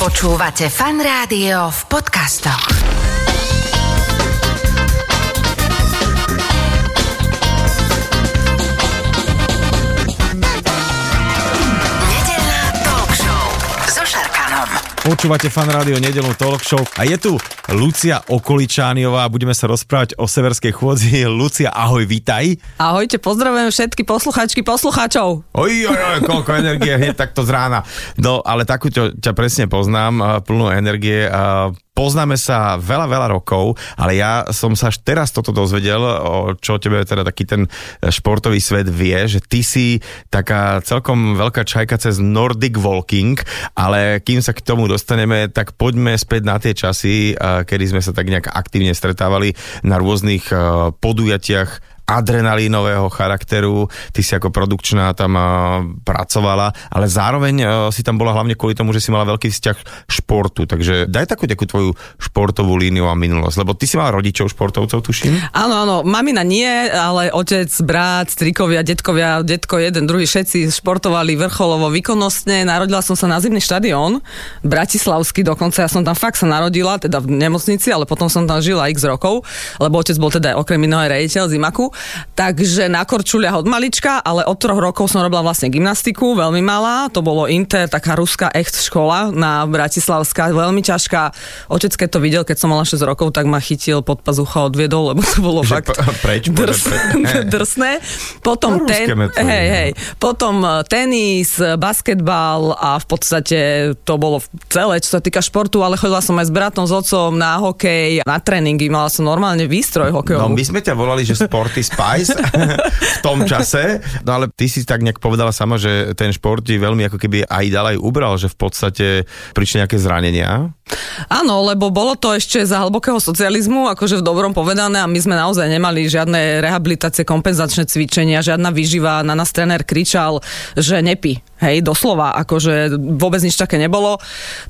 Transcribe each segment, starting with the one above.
Počúvate fan rádio v podcastoch. Nedeľná talk show so. Počúvate fan rádio nedelnú talk show a je tu Lucia Okoličániová budeme sa rozprávať o severskej chôdzi. Lucia, ahoj, vítaj. Ahojte, pozdravujem všetky posluchačky, poslucháčov. Oj, oj, oj, koľko energie hneď takto z rána. No, ale takú ťa, ťa presne poznám, plnú energie. Poznáme sa veľa, veľa rokov, ale ja som sa až teraz toto dozvedel, o čo tebe teda taký ten športový svet vie, že ty si taká celkom veľká čajka cez Nordic Walking, ale kým sa k tomu dostaneme, tak poďme späť na tie časy, kedy sme sa tak nejak aktívne stretávali na rôznych eh, podujatiach adrenalínového charakteru, ty si ako produkčná tam pracovala, ale zároveň uh, si tam bola hlavne kvôli tomu, že si mala veľký vzťah športu, takže daj takú takú tvoju športovú líniu a minulosť, lebo ty si mala rodičov športovcov, tuším? Áno, áno, mamina nie, ale otec, brat, strikovia, detkovia, detko jeden, druhý, všetci športovali vrcholovo, výkonnostne. Narodila som sa na zimný štadión, Bratislavský dokonca, ja som tam fakt sa narodila, teda v nemocnici, ale potom som tam žila x rokov, lebo otec bol teda okrem iného aj rejiteľ Zimaku. Takže na korčuliach od malička, ale od troch rokov som robila vlastne gymnastiku, veľmi malá. To bolo Inter, taká ruská echt škola na Bratislavská, veľmi ťažká. Otec, keď to videl, keď som mala 6 rokov, tak ma chytil pod pazucha odviedol, lebo to bolo Že fakt preč, drs, drsné. Potom, To ruské ten, hej, no. hej, potom eh, tenis, basketbal a v podstate to bolo celé, čo sa týka športu, ale chodila som aj s bratom, s otcom na hokej, na tréningy, mala som normálne výstroj No hokejovú. my sme ťa volali, že Sporty Spice v tom čase, no ale ty si tak nejak povedala sama, že ten šport ti veľmi ako keby aj dal aj ubral, že v podstate prišli nejaké zranenia. Áno, lebo bolo to ešte za hlbokého socializmu, akože v dobrom povedané a my sme naozaj nemali žiadne rehabilitácie, kompenzačné cvičenia, žiadna výživa, na nás tréner kričal, že nepí. Hej, doslova, akože vôbec nič také nebolo.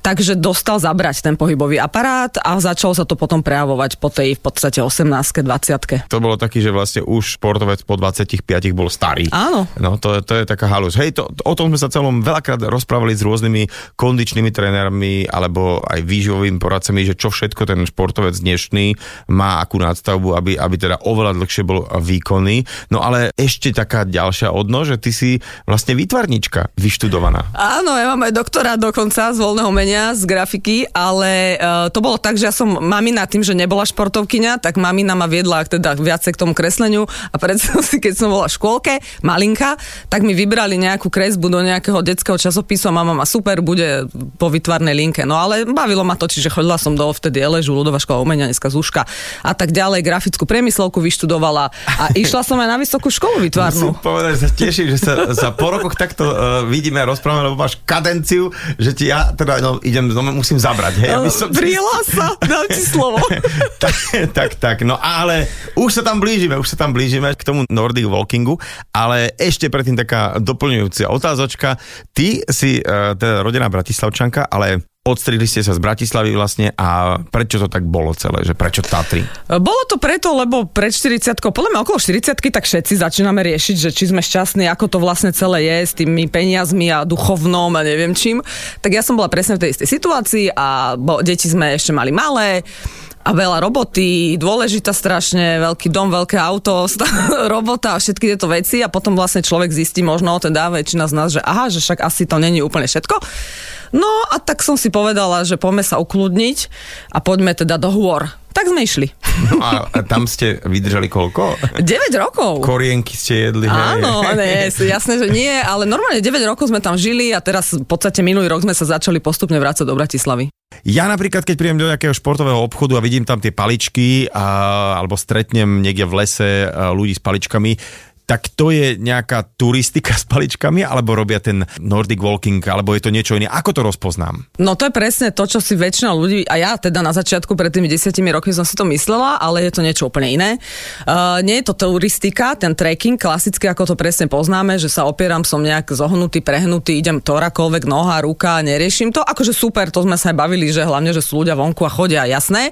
Takže dostal zabrať ten pohybový aparát a začalo sa to potom prejavovať po tej v podstate 18 20 To bolo taký, že vlastne už športovec po 25 bol starý. Áno. No to, to je taká halus. Hej, to, to, o tom sme sa celom veľakrát rozprávali s rôznymi kondičnými trénermi alebo aj výživovými poradcami, že čo všetko ten športovec dnešný má akú nadstavbu, aby, aby teda oveľa dlhšie bol výkonný. No ale ešte taká ďalšia odno, že ty si vlastne výtvarnička vyštudovaná. Áno, ja mám aj doktora dokonca z voľného menia, z grafiky, ale uh, to bolo tak, že ja som mamina tým, že nebola športovkyňa, tak mamina ma viedla teda viacej k tomu kresleniu a predstav si, keď som bola v škôlke, malinka, tak mi vybrali nejakú kresbu do nejakého detského časopisu a mama ma super, bude po vytvarnej linke. No ale bavilo ma to, čiže chodila som do vtedy Eležu, ľudová škola umenia, dneska Zúška a tak ďalej, grafickú priemyslovku vyštudovala a išla som aj na vysokú školu vytvarnú. Musím povedať, že sa teším, že sa za po rokoch takto uh, vidíme a rozprávame, lebo máš kadenciu, že ti ja teda no, idem, no, musím zabrať. Hej, aby som- Prihlas sa, dám ti slovo. tak, tak, tak, no ale už sa tam blížime, už sa tam blížime k tomu Nordic Walkingu, ale ešte predtým taká doplňujúca otázočka. Ty si uh, teda rodená Bratislavčanka, ale odstrihli ste sa z Bratislavy vlastne a prečo to tak bolo celé, že prečo Tatry? Bolo to preto, lebo pred 40 podľa mňa okolo 40 tak všetci začíname riešiť, že či sme šťastní, ako to vlastne celé je s tými peniazmi a duchovnom a neviem čím. Tak ja som bola presne v tej istej situácii a bo, deti sme ešte mali malé a veľa roboty, dôležitá strašne, veľký dom, veľké auto, stá- robota a všetky tieto veci a potom vlastne človek zistí možno, teda väčšina z nás, že aha, že však asi to není úplne všetko. No a tak som si povedala, že poďme sa ukludniť a poďme teda do hôr. Tak sme išli. No a, a tam ste vydržali koľko? 9 rokov. Korienky ste jedli? Áno, nie, jasné, že nie, ale normálne 9 rokov sme tam žili a teraz v podstate minulý rok sme sa začali postupne vrácať do Bratislavy. Ja napríklad, keď prídem do nejakého športového obchodu a vidím tam tie paličky, a, alebo stretnem niekde v lese ľudí s paličkami, tak to je nejaká turistika s paličkami, alebo robia ten Nordic Walking, alebo je to niečo iné. Ako to rozpoznám? No to je presne to, čo si väčšina ľudí, a ja teda na začiatku pred tými desiatimi rokmi som si to myslela, ale je to niečo úplne iné. Uh, nie je to turistika, ten trekking, klasicky ako to presne poznáme, že sa opieram, som nejak zohnutý, prehnutý, idem ktorákoľvek noha, ruka, neriešim to. Akože super, to sme sa aj bavili, že hlavne, že sú ľudia vonku a chodia, jasné.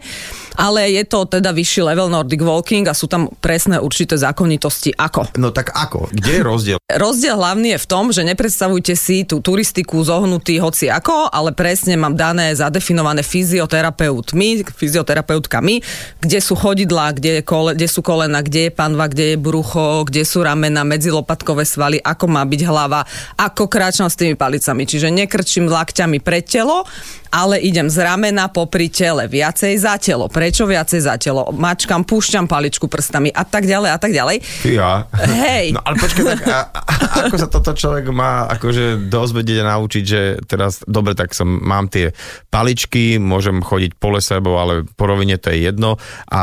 Ale je to teda vyšší level Nordic Walking a sú tam presné určité zákonitosti ako. No No tak ako? Kde je rozdiel? Rozdiel hlavný je v tom, že nepredstavujte si tú turistiku zohnutý hoci ako, ale presne mám dané zadefinované fyzioterapeutmi, fyzioterapeutkami, kde sú chodidlá, kde, je kole, kde sú kolena, kde je panva, kde je brucho, kde sú ramena, medzilopatkové svaly, ako má byť hlava, ako kráčam s tými palicami. Čiže nekrčím lakťami pred telo, ale idem z ramena popri tele, viacej za telo. Prečo viacej za telo? Mačkam, púšťam paličku prstami a tak ďalej a tak ďalej. Ja. Hej. No ale počkaj, tak a, a, ako sa toto človek má akože dozvedieť a naučiť, že teraz, dobre, tak som, mám tie paličky, môžem chodiť po lese, ale po rovine to je jedno a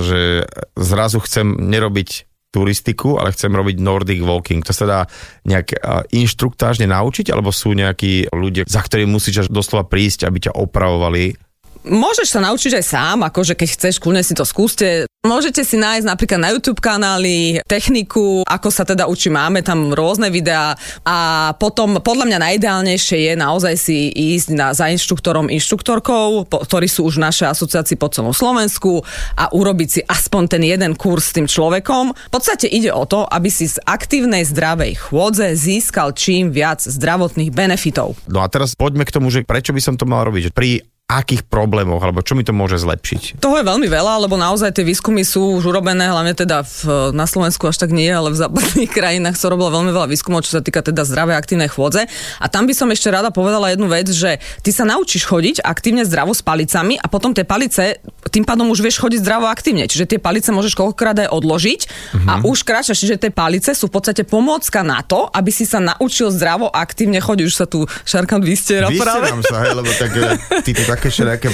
že zrazu chcem nerobiť turistiku, ale chcem robiť Nordic Walking. To sa dá nejak inštruktážne naučiť, alebo sú nejakí ľudia, za ktorými musíš až doslova prísť, aby ťa opravovali Môžeš sa naučiť aj sám, akože keď chceš, kľudne si to skúste. Môžete si nájsť napríklad na YouTube kanály techniku, ako sa teda učí, máme tam rôzne videá a potom podľa mňa najideálnejšie je naozaj si ísť na, za inštruktorom, inštruktorkou, po, ktorí sú už v našej asociácii po celom Slovensku a urobiť si aspoň ten jeden kurz s tým človekom. V podstate ide o to, aby si z aktívnej zdravej chôdze získal čím viac zdravotných benefitov. No a teraz poďme k tomu, že prečo by som to mal robiť. Pri akých problémoch, alebo čo mi to môže zlepšiť? Toho je veľmi veľa, lebo naozaj tie výskumy sú už urobené, hlavne teda v, na Slovensku až tak nie, ale v západných krajinách sa robilo veľmi veľa výskumov, čo sa týka teda zdravej aktívnej chôdze. A tam by som ešte rada povedala jednu vec, že ty sa naučíš chodiť aktívne zdravo s palicami a potom tie palice, tým pádom už vieš chodiť zdravo aktívne. Čiže tie palice môžeš koľkokrát aj odložiť uh-huh. a mhm. už kráčaš. Čiže tie palice sú v podstate pomôcka na to, aby si sa naučil zdravo aktívne chodiť. Už sa tu šarkam vystiera práve. sa, hej, lebo tak, eh, ty to tak také všelijaké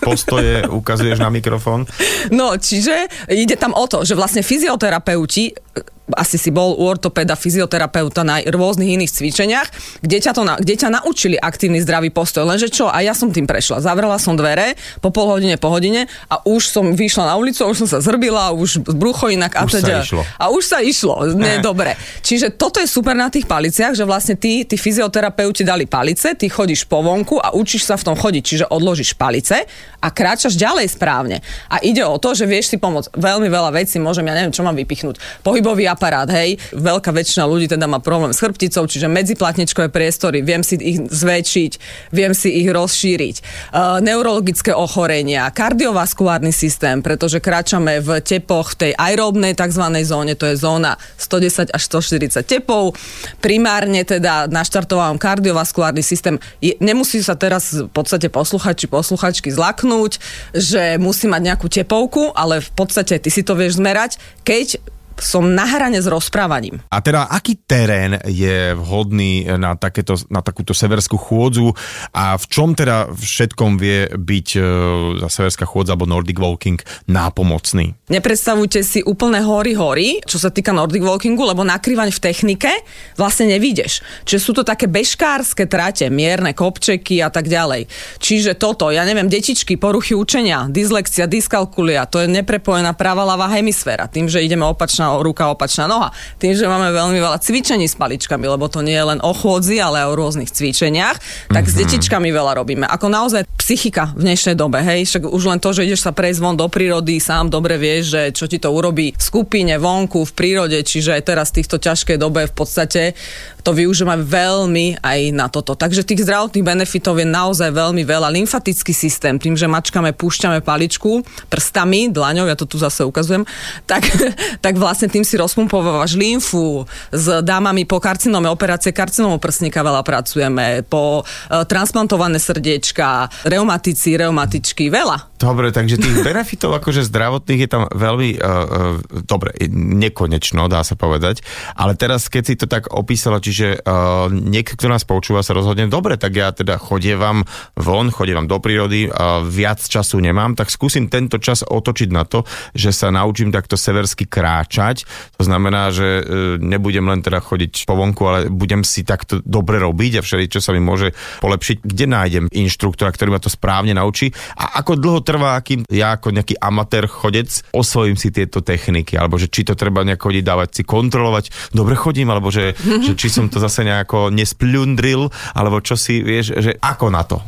postoje ukazuješ na mikrofón. No, čiže ide tam o to, že vlastne fyzioterapeuti asi si bol u ortopeda, fyzioterapeuta na rôznych iných cvičeniach, kde ťa, to na, kde ťa naučili aktívny zdravý postoj. Lenže čo, a ja som tým prešla. Zavrela som dvere po pol hodine, po hodine a už som vyšla na ulicu, už som sa zrbila, už brucho inak a už teda. Sa išlo. A už sa išlo. Nie, dobre. Čiže toto je super na tých paliciach, že vlastne ty, tí fyzioterapeuti dali palice, ty chodíš po vonku a učíš sa v tom chodiť, čiže odložíš palice a kráčaš ďalej správne. A ide o to, že vieš si pomôcť. Veľmi veľa vecí môžem, ja neviem, čo mám vypichnúť. Pohybový aparát, hej. Veľká väčšina ľudí teda má problém s chrbticou, čiže medziplatničkové priestory, viem si ich zväčšiť, viem si ich rozšíriť. Uh, neurologické ochorenia, kardiovaskulárny systém, pretože kráčame v tepoch v tej aeróbnej tzv. zóne, to je zóna 110 až 140 tepov. Primárne teda naštartovávam kardiovaskulárny systém. Je, nemusí sa teraz v podstate posluchači, posluchačky zlaknúť, že musí mať nejakú tepovku, ale v podstate ty si to vieš zmerať, keď som na hrane s rozprávaním. A teda aký terén je vhodný na, takéto, na takúto severskú chôdzu a v čom teda všetkom vie byť e, za severská chôdza alebo Nordic Walking nápomocný? Nepredstavujte si úplne hory hory, čo sa týka Nordic Walkingu, lebo nakrývaň v technike vlastne nevídeš. Čiže sú to také bežkárske trate, mierne kopčeky a tak ďalej. Čiže toto, ja neviem, detičky, poruchy učenia, dyslexia, dyskalkulia, to je neprepojená práva ľava hemisféra. Tým, že ideme opačná opačná ruka, opačná noha. Tým, že máme veľmi veľa cvičení s paličkami, lebo to nie je len o chôdzi, ale o rôznych cvičeniach, tak mm-hmm. s mhm. detičkami veľa robíme. Ako naozaj psychika v dnešnej dobe, hej, však už len to, že ideš sa prejsť von do prírody, sám dobre vieš, že čo ti to urobí v skupine, vonku, v prírode, čiže aj teraz v týchto ťažkej dobe v podstate to využívame veľmi aj na toto. Takže tých zdravotných benefitov je naozaj veľmi veľa. Lymfatický systém, tým, že mačkame, púšťame paličku prstami, dlaňou, ja to tu zase ukazujem, tak, tak vlastne tým si rozpumpovávaš lymfu. S dámami po karcinome, operácie karcinómu prsníka veľa pracujeme, po e, transplantované srdiečka, reumatici, reumatičky, veľa. Dobre, takže tých benefitov akože zdravotných je tam veľmi, uh, uh, dobre, nekonečno, dá sa povedať, ale teraz, keď si to tak opísala, čiže uh, niekto, kto nás počúva, sa rozhodne, dobre, tak ja teda chodievam von, chodievam do prírody, uh, viac času nemám, tak skúsim tento čas otočiť na to, že sa naučím takto seversky kráčať, to znamená, že uh, nebudem len teda chodiť po vonku, ale budem si takto dobre robiť a všeli, čo sa mi môže polepšiť, kde nájdem inštruktora, ktorý ma to správne naučí. A ako dlho trvá, kým ja ako nejaký amatér chodec osvojím si tieto techniky, alebo že či to treba nejako chodiť dávať si kontrolovať, dobre chodím, alebo že, že či som to zase nejako nesplundril, alebo čo si, vieš, že ako na to?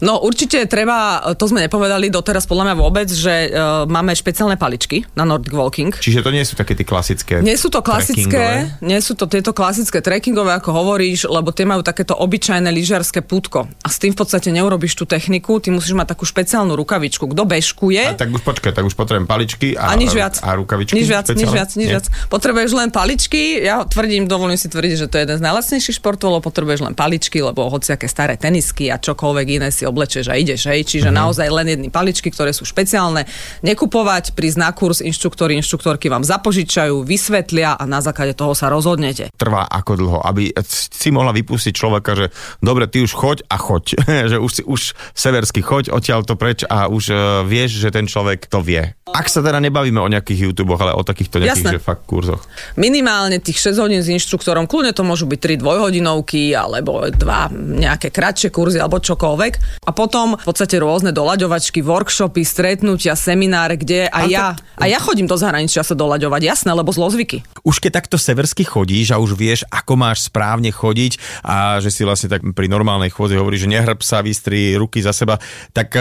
No určite treba, to sme nepovedali doteraz podľa mňa vôbec, že uh, máme špeciálne paličky na Nordic Walking. Čiže to nie sú také tie klasické Nie sú to klasické, trekkingové? nie sú to tieto klasické trekkingové, ako hovoríš, lebo tie majú takéto obyčajné lyžiarske pútko. A s tým v podstate neurobiš tú techniku, ty musíš mať takú špeciálnu rukavičku. Kto bežkuje, A tak už počkaj, tak už potrebujem paličky a, a nič viac. a rukavičky. Nič viac, nič špeciálne? viac, nič Nie? viac. Potrebuješ len paličky. Ja tvrdím, dovolím si tvrdiť, že to je jeden z najlacnejšých športov, lebo potrebuješ len paličky, lebo hociaké staré tenisky a čokoľvek iné si oblečieš a ideš, hej. Čiže Mhm. mm-hmm. naozaj len jedny paličky, ktoré sú špeciálne. Nekupovať, prísť na kurz, inštruktori, inštruktorky vám zapožičajú, vysvetlia a na základe toho sa rozhodnete. Trvá ako dlho, aby si mohla vypustiť človeka, že dobre, ty už choď a choď. že už, si, už seversky choď, odtiaľ to preč a už uh, vieš, že ten človek to vie. Ak sa teda nebavíme o nejakých YouTube, ale o takýchto nejakých, Jasné. že fakt kurzoch. Minimálne tých 6 hodín s inštruktorom, kľudne to môžu byť 3 dvojhodinovky alebo dva nejaké kratšie kurzy alebo čokoľvek. A potom v podstate rôzne doľaďovačky, workshopy, stretnutia, semináre, kde aj Ale ja, a ja chodím do zahraničia sa doľaďovať, jasné, lebo zlozvyky. Už keď takto seversky chodíš a už vieš, ako máš správne chodiť a že si vlastne tak pri normálnej chôdzi hovoríš, že nehrb sa, vystri ruky za seba, tak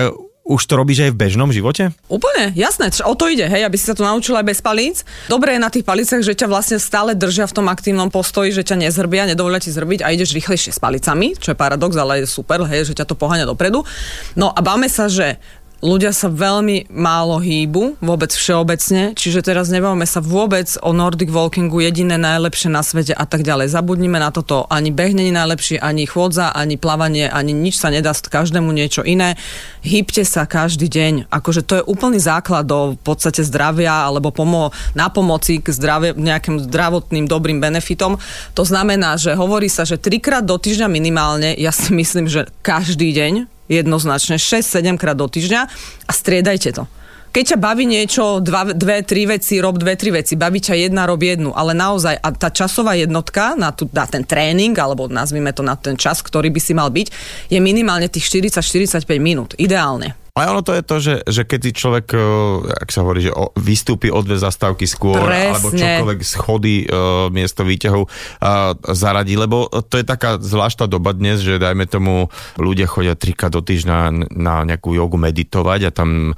už to robíš aj v bežnom živote? Úplne, jasné, o to ide, hej, aby si sa to naučila aj bez palíc. Dobre je na tých palicách, že ťa vlastne stále držia v tom aktívnom postoji, že ťa nezrbia, nedovolia ti zrbiť a ideš rýchlejšie s palicami, čo je paradox, ale je super, hej, že ťa to poháňa dopredu. No a báme sa, že ľudia sa veľmi málo hýbu, vôbec všeobecne, čiže teraz nebavíme sa vôbec o Nordic Walkingu, jediné najlepšie na svete a tak ďalej. Zabudnime na toto, ani beh není najlepší, ani chôdza, ani plavanie, ani nič sa nedá každému niečo iné. Hýbte sa každý deň, akože to je úplný základ do v podstate zdravia alebo pomo- na pomoci k zdravie, nejakým zdravotným dobrým benefitom. To znamená, že hovorí sa, že trikrát do týždňa minimálne, ja si myslím, že každý deň jednoznačne 6-7 krát do týždňa a striedajte to. Keď ťa baví niečo, dva, dve, tri veci, rob dve, tri veci, baví ťa jedna, rob jednu, ale naozaj a tá časová jednotka na, tu, na ten tréning, alebo nazvime to na ten čas, ktorý by si mal byť, je minimálne tých 40-45 minút, ideálne. Ale ono to je to, že, že keď si človek, eh, ak sa hovorí, že o, vystúpi o dve zastávky skôr, Presne. alebo čokoľvek schody uh, miesto výťahov uh, zaradí, lebo to je taká zvláštna doba dnes, že dajme tomu, ľudia chodia trika do týždňa na nejakú jogu meditovať a tam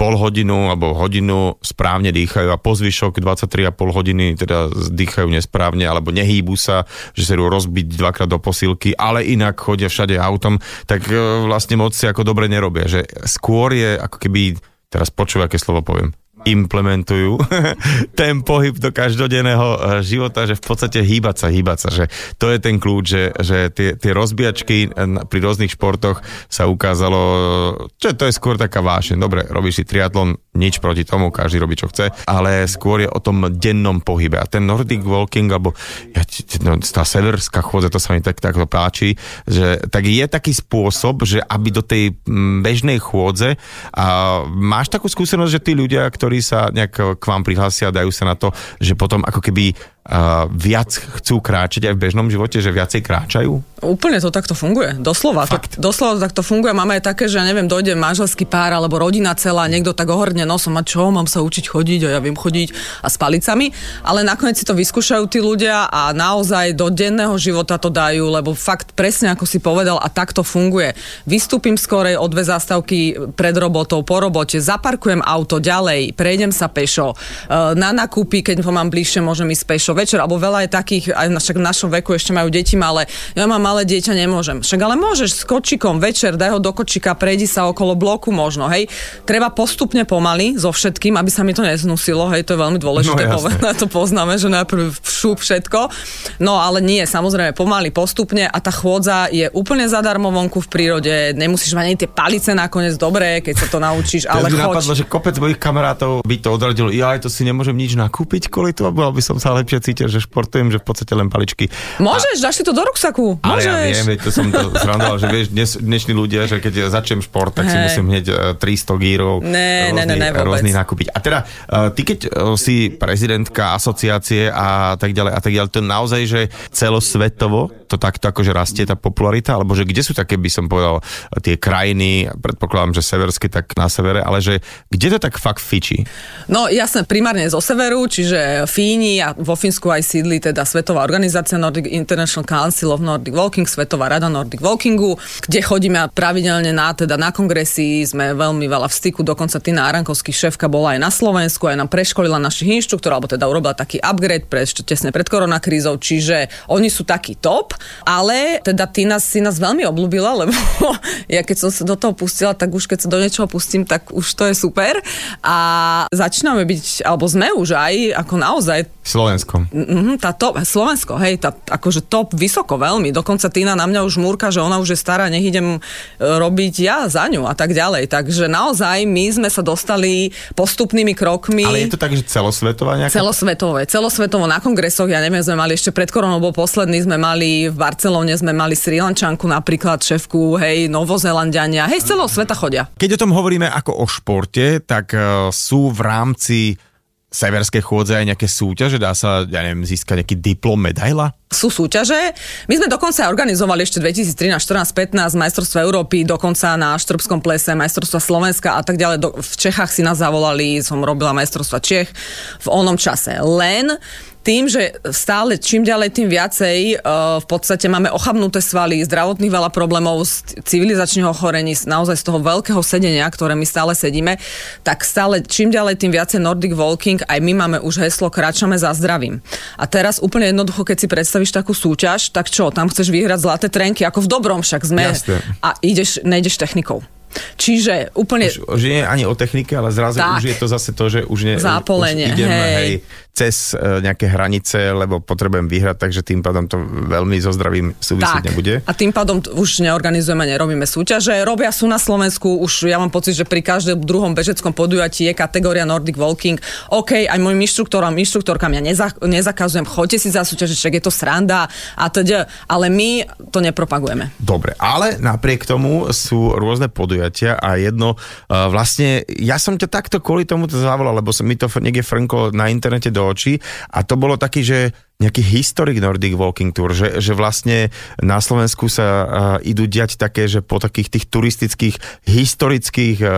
pol hodinu alebo hodinu správne dýchajú a po zvyšok 23,5 hodiny teda dýchajú nesprávne alebo nehýbu sa, že sa idú rozbiť dvakrát do posilky, ale inak chodia všade autom, tak e, vlastne moc si ako dobre nerobia. Že skôr je ako keby, teraz počúvaj, aké slovo poviem, implementujú ten pohyb do každodenného e, života, že v podstate hýbať sa, hýbať sa, že to je ten kľúč, že, že tie, tie rozbijačky e, pri rôznych športoch sa ukázalo, že to je skôr taká vášeň. Dobre, robíš si triatlon, nič proti tomu, každý robí čo chce, ale skôr je o tom dennom pohybe. A ten Nordic Walking, alebo ja, no, tá severská chôdza, to sa mi tak, takto páči, že tak je taký spôsob, že aby do tej mm, bežnej chôdze a máš takú skúsenosť, že tí ľudia, ktorí sa nejak k vám prihlásia, dajú sa na to, že potom ako keby uh, viac chcú kráčať aj v bežnom živote, že viacej kráčajú? Úplne to takto funguje, doslova. To, Fakt. doslova to takto funguje. Máme aj také, že neviem, dojde manželský pár alebo rodina celá, niekto tak ohorne nosom a čo, mám sa učiť chodiť a ja viem chodiť a s palicami, ale nakoniec si to vyskúšajú tí ľudia a naozaj do denného života to dajú, lebo fakt presne ako si povedal a takto funguje. Vystúpim skorej o dve zástavky pred robotou, po robote, zaparkujem auto ďalej, prejdem sa pešo, e, na nakúpy, keď ho mám bližšie, môžem ísť pešo večer, alebo veľa je takých, aj však v našom veku ešte majú deti malé, ja mám malé dieťa, nemôžem. Však ale môžeš s kočikom večer, daj ho do kočika, prejdi sa okolo bloku možno, hej. Treba postupne pomaly so všetkým, aby sa mi to neznusilo, hej, to je veľmi dôležité No, povedať, to poznáme, že najprv šup všetko. No ale nie, samozrejme pomaly, postupne a tá chôdza je úplne zadarmo vonku v prírode, nemusíš mať ani tie palice nakoniec dobré, keď sa to naučíš, ale mi choď. napadlo, že kopec mojich kamarátov by to odradilo. Ja aj to si nemôžem nič nakúpiť kvôli tomu, bol by som sa lepšie cítil, že športujem, že v podstate len paličky. Môžeš, dáš si to do ruksaku. Ale ja Môžeš. viem, veď to som to zrandoval, že vieš, dnes, dnešní ľudia, že keď začnem šport, tak si Hej. musím hneď e, 300 gírov Ne, ne, ne, ne, vôbec. rôznych nakúpiť. A teda, e, ty keď e, si prezidentka asociácie a tak ďalej, a tak ďalej, to naozaj, že celosvetovo to takto akože rastie tá popularita, alebo že kde sú také, by som povedal, tie krajiny, predpokladám, že severské, tak na severe, ale že kde to tak fakt fičí? No jasné, primárne zo severu, čiže Fíni a vo Fínsku aj sídli teda Svetová organizácia Nordic International Council of Nordic Walking Walking, Svetová rada Nordic Walkingu, kde chodíme pravidelne na, teda na kongresy, sme veľmi veľa v styku, dokonca Tina Arankovský šéfka bola aj na Slovensku, aj nám preškolila našich inštruktorov, alebo teda urobila taký upgrade pre, ešte tesne pred koronakrízou, čiže oni sú taký top, ale teda Tina si nás veľmi obľúbila, lebo ja keď som sa do toho pustila, tak už keď sa do niečoho pustím, tak už to je super a začíname byť, alebo sme už aj ako naozaj Slovensko. Mm, tá top, Slovensko, hej, tá akože top vysoko veľmi. Dokonca Tina na mňa už múrka, že ona už je stará, nech idem e, robiť ja za ňu a tak ďalej. Takže naozaj my sme sa dostali postupnými krokmi. Ale je to tak, že celosvetová nejaká? Celosvetové. Celosvetovo na kongresoch, ja neviem, sme mali ešte pred koronou, bol posledný, sme mali v Barcelone, sme mali Sri Lančanku napríklad, šéfku, hej, Novozelandiania, hej, z celého sveta chodia. Keď o tom hovoríme ako o športe, tak uh, sú v rámci severskej chôdze aj nejaké súťaže? Dá sa, ja neviem, získať nejaký diplom, medaila? Sú súťaže. My sme dokonca organizovali ešte 2013, 14, 15 majstrovstva Európy, dokonca na Štrbskom plese, majstrovstva Slovenska a tak ďalej. v Čechách si nás zavolali, som robila majstrovstva Čech v onom čase. Len tým, že stále čím ďalej, tým viacej uh, v podstate máme ochabnuté svaly, zdravotných veľa problémov z civilizačných ochorení, naozaj z toho veľkého sedenia, ktoré my stále sedíme, tak stále čím ďalej, tým viacej Nordic Walking, aj my máme už heslo Kráčame za zdravím. A teraz úplne jednoducho, keď si predstavíš takú súťaž, tak čo, tam chceš vyhrať zlaté trenky, ako v dobrom však sme. Jasne. A ideš, nejdeš technikou. Čiže úplne... Už, už nie ani o technike, ale zrazu tak. už je to zase to, že už, ne, Zápolenie, už idem hej. hej, cez uh, nejaké hranice, lebo potrebujem vyhrať, takže tým pádom to veľmi so zdravím súvisieť tak. nebude. A tým pádom už neorganizujeme, nerobíme súťaže. Robia sú na Slovensku, už ja mám pocit, že pri každom druhom bežeckom podujatí je kategória Nordic Walking. OK, aj môjim inštruktorom, inštruktorkám ja neza, nezakazujem, choďte si za súťaže, však je to sranda a teda, ale my to nepropagujeme. Dobre, ale napriek tomu sú rôzne podujatia a jedno, uh, vlastne, ja som ťa takto kvôli tomu to zavolal, lebo som mi to niekde frnklo na internete do očí. A to bolo taký, že nejaký historic Nordic Walking Tour, že, že vlastne na Slovensku sa uh, idú diať také, že po takých tých turistických, historických uh,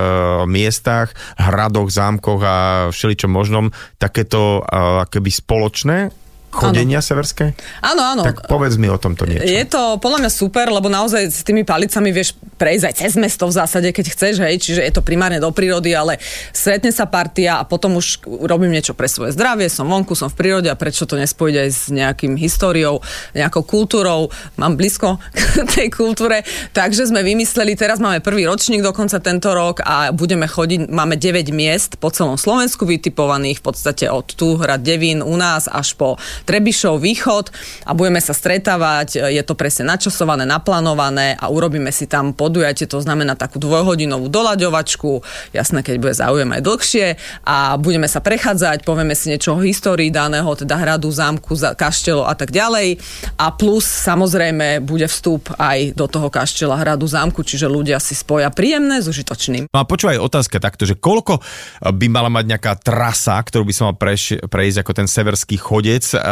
miestach, hradoch, zámkoch a všeličom možnom, takéto uh, keby spoločné chodenia ano. severské? Áno, áno. Tak povedz mi o tomto niečo. Je to podľa mňa super, lebo naozaj s tými palicami vieš prejsť aj cez mesto v zásade, keď chceš, hej, čiže je to primárne do prírody, ale stretne sa partia a potom už robím niečo pre svoje zdravie, som vonku, som v prírode a prečo to nespojiť aj s nejakým históriou, nejakou kultúrou, mám blízko k tej kultúre, takže sme vymysleli, teraz máme prvý ročník dokonca tento rok a budeme chodiť, máme 9 miest po celom Slovensku vytipovaných v podstate od tu hrad Devín u nás až po Trebišov východ a budeme sa stretávať, je to presne načasované, naplánované a urobíme si tam podujatie, to znamená takú dvojhodinovú doľaďovačku, jasné, keď bude záujem aj dlhšie. A budeme sa prechádzať, povieme si niečo o histórii daného, teda hradu, zámku, kaštelo a tak ďalej. A plus samozrejme bude vstup aj do toho kaštela, hradu, zámku, čiže ľudia si spoja príjemné s užitočným. No a počúvaj otázka takto, že koľko by mala mať nejaká trasa, ktorú by som mal preš- prejsť ako ten severský chodec, uh,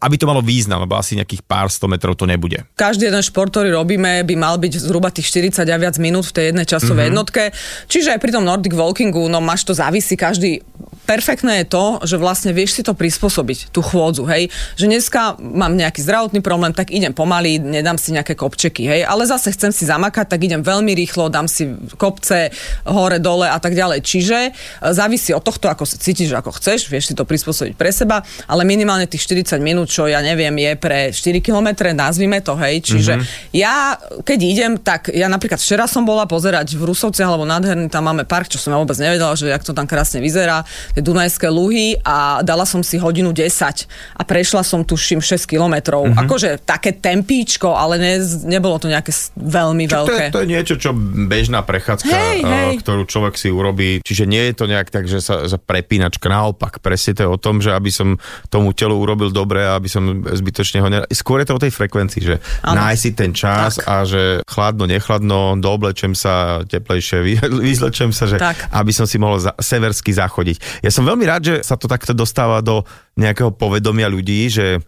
aby to malo význam, lebo asi nejakých pár sto metrov to nebude. Každý jeden šport, ktorý robíme, by mal byť zhruba tých 40 a viac minút v tej jednej časovej mm-hmm. jednotke. Čiže aj pri tom Nordic Walkingu, no máš to závisí každý perfektné je to, že vlastne vieš si to prispôsobiť, tú chôdzu, hej. Že dneska mám nejaký zdravotný problém, tak idem pomaly, nedám si nejaké kopčeky, hej. Ale zase chcem si zamakať, tak idem veľmi rýchlo, dám si kopce hore, dole a tak ďalej. Čiže e, závisí od tohto, ako sa cítiš, ako chceš, vieš si to prispôsobiť pre seba, ale minimálne tých 40 minút, čo ja neviem, je pre 4 km, nazvime to, hej. Čiže mm-hmm. ja, keď idem, tak ja napríklad včera som bola pozerať v Rusovciach, alebo nádherný, tam máme park, čo som ja vôbec nevedela, že jak to tam krásne vyzerá tie Dunajské luhy a dala som si hodinu 10 a prešla som tuším 6 kilometrov. Mm-hmm. Akože také tempíčko, ale ne, nebolo to nejaké veľmi čo veľké. To je, to je niečo, čo bežná prechádzka, Hej, uh, hej. ktorú človek si urobí. Čiže nie je to nejak tak, že sa, sa prepínačka. Naopak, presne to je o tom, že aby som tomu telu urobil dobre a aby som zbytočne ho... Ner- Skôr je to o tej frekvencii, že Áno. nájsť si ten čas Tak. a že chladno, nechladno, dooblečem sa teplejšie, vy, vyzlečem sa, že Tak. aby som si mohol za, seversky zachodiť. Ja som veľmi rád, že sa to takto dostáva do nejakého povedomia ľudí, že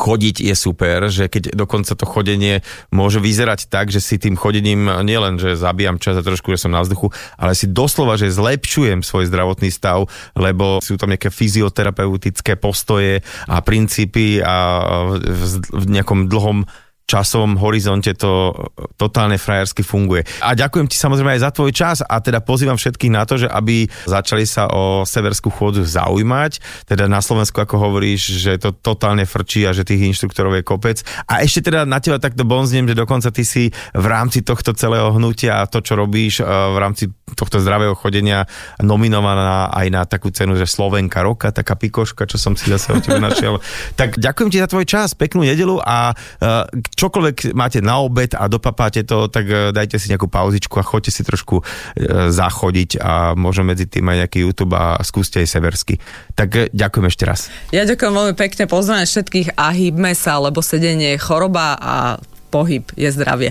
chodiť je super, že keď dokonca to chodenie môže vyzerať tak, že si tým chodením nielen, že zabijam čas a trošku, že som na vzduchu, ale si doslova, že zlepšujem svoj zdravotný stav, lebo sú tam nejaké fyzioterapeutické postoje a princípy a v, nejakom dlhom časom horizonte to totálne frajersky funguje. A ďakujem ti samozrejme aj za tvoj čas a teda pozývam všetkých na to, že aby začali sa o severskú chôdzu zaujímať. Teda na Slovensku, ako hovoríš, že to totálne frčí a že tých inštruktorov je kopec. A ešte teda na teba takto bonzniem, že dokonca ty si v rámci tohto celého hnutia a to, čo robíš v rámci tohto zdravého chodenia nominovaná aj na takú cenu, že Slovenka roka, taká pikoška, čo som si zase od teba našiel. tak ďakujem ti za tvoj čas, peknú nedelu a čokoľvek máte na obed a dopapáte to, tak dajte si nejakú pauzičku a choďte si trošku zachodiť a možno medzi tým aj nejaký YouTube a skúste aj seversky. Tak ďakujem ešte raz. Ja ďakujem veľmi pekne, pozdravím všetkých a hýbme sa, lebo sedenie je choroba a pohyb je zdravie.